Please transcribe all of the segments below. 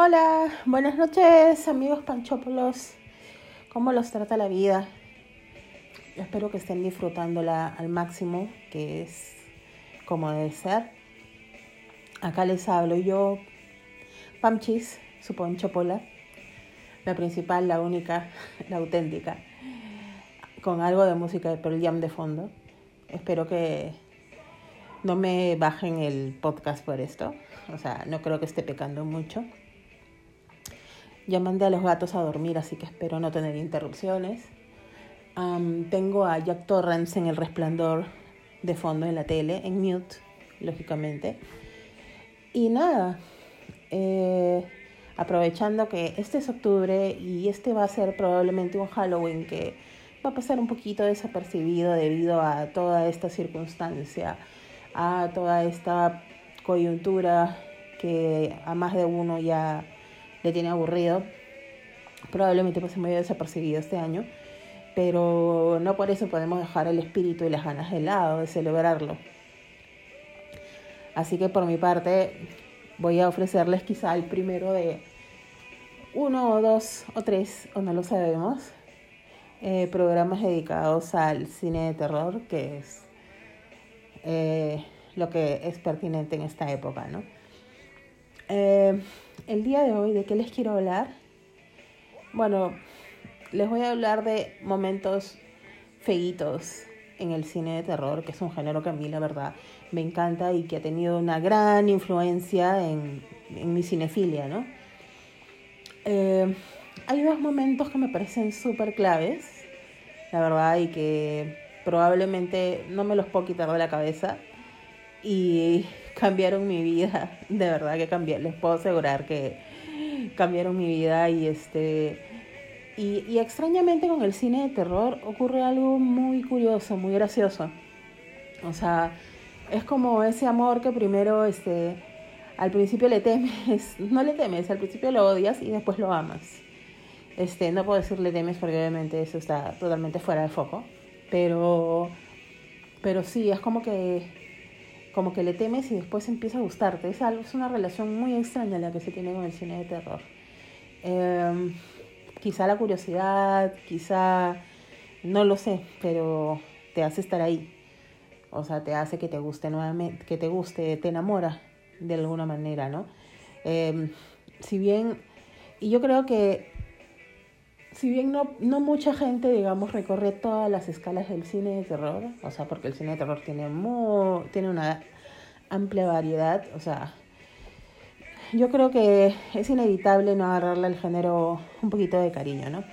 Hola, buenas noches amigos panchópolos. ¿Cómo los trata la vida? espero que estén disfrutándola al máximo, que es como debe ser. Acá les hablo yo, Pamchis, su ponchopola, la principal, la única, la auténtica, con algo de música de Pearl Jam de fondo. Espero que no me bajen el podcast por esto, o sea, no creo que esté pecando mucho. Ya mandé a los gatos a dormir, así que espero no tener interrupciones. tengo a Jack Torrance en el resplandor de fondo en la tele, en mute, lógicamente. Y nada, eh, aprovechando que este es octubre y este va a ser probablemente un Halloween que va a pasar un poquito desapercibido debido a toda esta circunstancia, a toda esta coyuntura que a más de uno ya tiene aburrido. Probablemente pase medio desapercibido este año, pero no por eso podemos dejar el espíritu y las ganas de lado, de celebrarlo. Así que por mi parte voy a ofrecerles quizá el primero de uno o dos o tres, o no lo sabemos, eh, programas dedicados al cine de terror, que es eh, lo que es pertinente en esta época, ¿no? Eh, el día de hoy, ¿de qué les quiero hablar? Bueno, les voy a hablar de momentos feitos en el cine de terror, que es un género que a mí la verdad me encanta y que ha tenido una gran influencia en, mi cinefilia, ¿no? Eh, hay dos momentos que me parecen súper claves, la verdad, y que probablemente no me los puedo quitar de la cabeza y cambiaron mi vida, de verdad que cambié, les puedo asegurar que cambiaron mi vida y este y, y extrañamente con el cine de terror ocurre algo muy curioso, muy gracioso. O sea, es como ese amor que primero este al principio le temes, no le temes, al principio lo odias y después lo amas. Este, no puedo decir le temes porque obviamente eso está totalmente fuera de foco, pero pero sí, es como que como que le temes y después empieza a gustarte. Es, algo, es una relación muy extraña la que se tiene con el cine de terror. Em, quizá la curiosidad, quizá, no lo sé, pero te hace estar ahí. O sea, te hace que te guste nuevamente, que te guste, te enamora de alguna manera, ¿no? Em, si bien, y yo creo que si bien no, no mucha gente, digamos, recorre todas las escalas del cine de terror, o sea, porque el cine de terror tiene, muy, tiene una amplia variedad, o sea, yo creo que es inevitable no agarrarle al género un poquito de cariño, ¿no?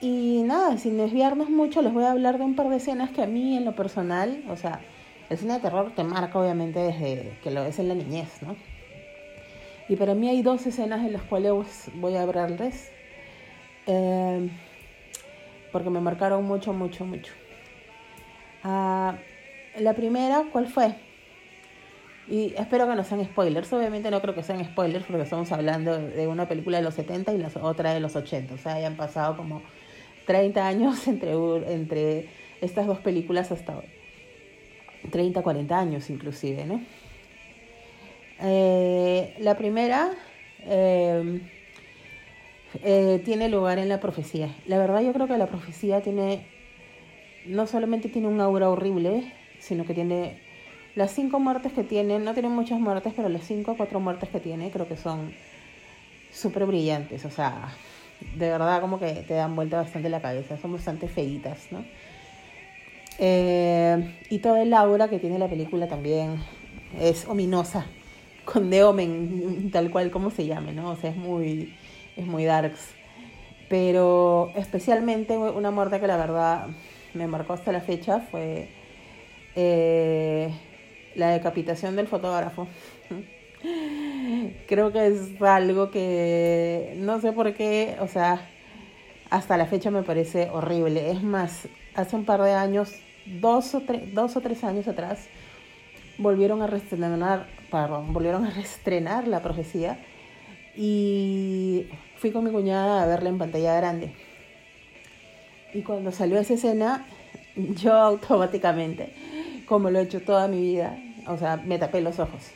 Y nada, sin desviarnos mucho, les voy a hablar de un par de escenas que a mí en lo personal, o sea, el cine de terror te marca obviamente desde que lo ves en la niñez, ¿no? Y para mí hay dos escenas en las cuales voy a hablarles eh, porque me marcaron mucho, mucho, mucho. Ah, la primera, ¿cuál fue? Y espero que no sean spoilers. Obviamente no creo que sean spoilers porque estamos hablando de una película de los 70 y la otra de los 80. O sea, hayan pasado como 30 años entre, entre estas dos películas hasta hoy. 30, 40 años inclusive, ¿no? Eh, la primera... Eh, eh, tiene lugar en la profecía. La verdad yo creo que la profecía tiene, no solamente tiene un aura horrible, sino que tiene las cinco muertes que tiene, no tiene muchas muertes, pero las cinco o cuatro muertes que tiene creo que son súper brillantes, o sea, de verdad como que te dan vuelta bastante la cabeza, son bastante feitas, ¿no? Eh, y toda el aura que tiene la película también es ominosa, con de omen, tal cual como se llame, ¿no? O sea, es muy es muy darks. Pero especialmente una muerte que la verdad me marcó hasta la fecha fue eh, la decapitación del fotógrafo. Creo que es algo que no sé por qué, o sea, hasta la fecha me parece horrible. Es más, hace un par de años, dos o, dos o tres años atrás, volvieron a reestrenar, perdón, volvieron a reestrenar la profecía y fui con mi cuñada a verla en pantalla grande. Y cuando salió esa escena, yo automáticamente, como lo he hecho toda mi vida, o sea, me tapé los ojos.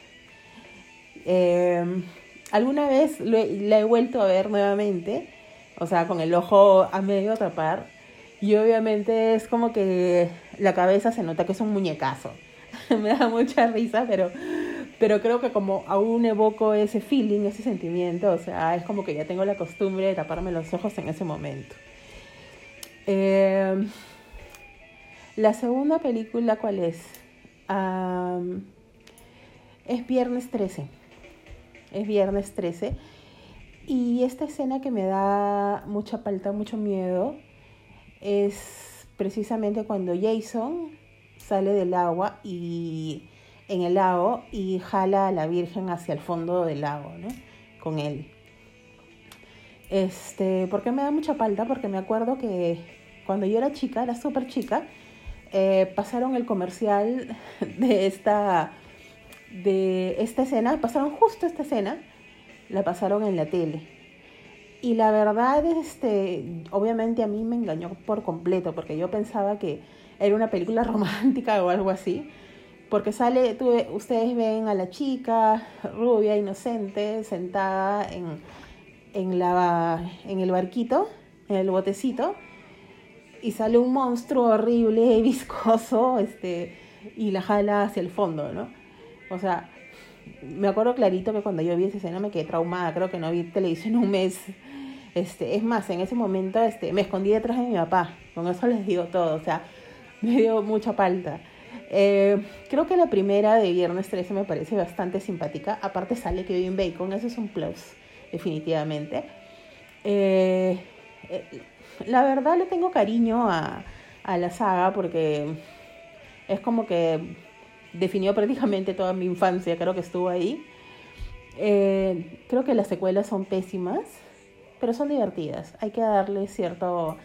Em, alguna vez la he vuelto a ver nuevamente, o sea, con el ojo a medio tapar, y obviamente es como que la cabeza se nota que es un muñecazo. Me da mucha risa, pero, pero creo que como aún evoco ese feeling, ese sentimiento, o sea, es como que ya tengo la costumbre de taparme los ojos en ese momento. Eh, la segunda película, ¿cuál es? es Viernes 13. Es Viernes 13. Y esta escena que me da mucha falta, mucho miedo, es precisamente cuando Jason sale del agua y en el lago y jala a la Virgen hacia el fondo del lago, ¿no? Con él. Este, ¿por qué me da mucha falta? Porque me acuerdo que cuando yo era chica, era súper chica, eh, pasaron el comercial de esta, de esta escena, pasaron justo esta escena, la pasaron en la tele. Y la verdad, este, obviamente a mí me engañó por completo, porque yo pensaba que era una película romántica o algo así. Porque sale, tú, ustedes ven a la chica rubia, inocente, sentada en, el barquito, en el botecito, y sale un monstruo horrible, viscoso, este, y la jala hacia el fondo, ¿no? O sea, me acuerdo clarito que cuando yo vi esa escena me quedé traumada, creo que no vi televisión un mes. Este, es más, en ese momento este, me escondí detrás de mi papá, con eso les digo todo, o sea, me dio mucha palta. Eh, creo que la primera de Viernes 13 me parece bastante simpática, aparte sale Kevin Bacon, eso es un plus, definitivamente. Eh, eh, la verdad le tengo cariño a, la saga porque es como que definió prácticamente toda mi infancia, creo que estuvo ahí. Creo que las secuelas son pésimas, pero son divertidas. Hay que darle cierto,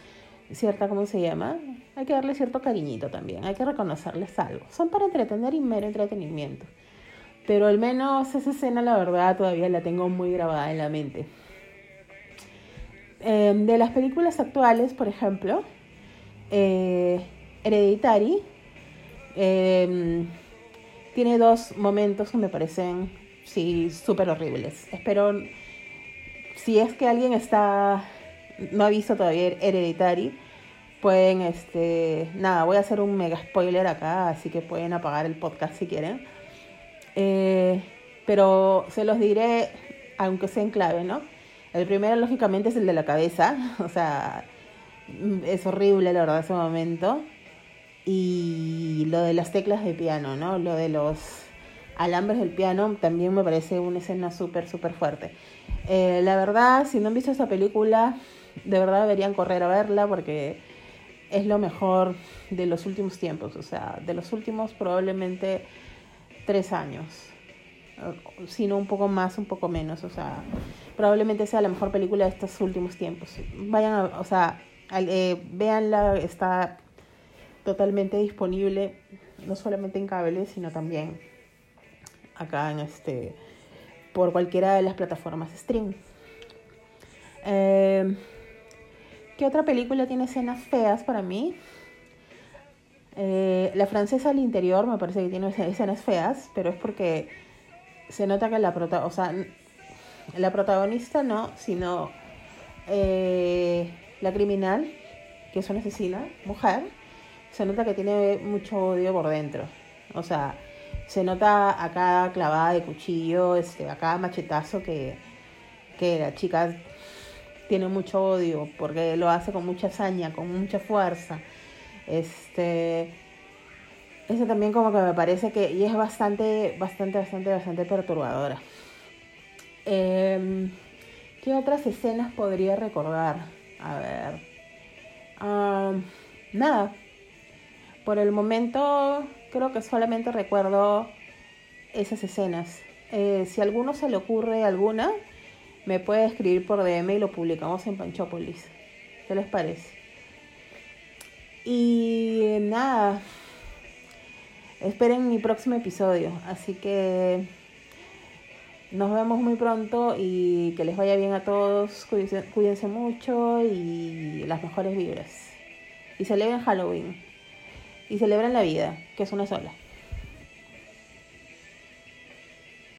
cierta, ¿cómo se llama? Hay que darle cierto cariñito también, hay que reconocerles algo. Son para entretener y mero entretenimiento. Pero al menos esa escena, la verdad, todavía la tengo muy grabada en la mente. Em, de las películas actuales, por ejemplo, eh, Hereditary em, tiene dos momentos que me parecen, sí, súper horribles. Espero, si es que alguien está, no ha visto todavía Hereditary, pueden, este, nada, voy a hacer un mega spoiler acá, así que pueden apagar el podcast si quieren. Eh, pero se los diré, aunque sea en clave, ¿no? El primero, lógicamente, es el de la cabeza. O sea, es horrible, la verdad, ese momento. Y lo de las teclas de piano, ¿no? Lo de los alambres del piano también me parece una escena súper, súper fuerte. Eh, la verdad, si no han visto esta película, de verdad deberían correr a verla porque es lo mejor de los últimos tiempos. O sea, de los últimos probablemente tres años. Sino un poco más, un poco menos. O sea, probablemente sea la mejor película de estos últimos tiempos. Vayan, a, o sea, eh, véanla, está totalmente disponible, no solamente en cable, sino también acá en este, por cualquiera de las plataformas stream. Eh, ¿Qué otra película tiene escenas feas para mí? Eh, la francesa al interior me parece que tiene escenas feas, pero es porque se nota que la prota o sea, la protagonista no, sino eh, la criminal, que es una asesina, mujer, se nota que tiene mucho odio por dentro. O sea, se nota a cada clavada de cuchillo, este, a cada machetazo que, que la chica tiene mucho odio, porque lo hace con mucha hazaña, con mucha fuerza. Este, eso también como que me parece que, y es bastante, bastante, bastante, bastante perturbadora. Eh, ¿Qué otras escenas podría recordar? A ver. nada. Por el momento creo que solamente recuerdo esas escenas. Eh, si a alguno se le ocurre alguna, me puede escribir por DM y lo publicamos en Panchópolis. ¿Qué les parece? Y nada. Esperen mi próximo episodio. Así que nos vemos muy pronto y que les vaya bien a todos. Cuídense, mucho y las mejores vibras. Y celebren Halloween. Y celebren la vida, que es una sola.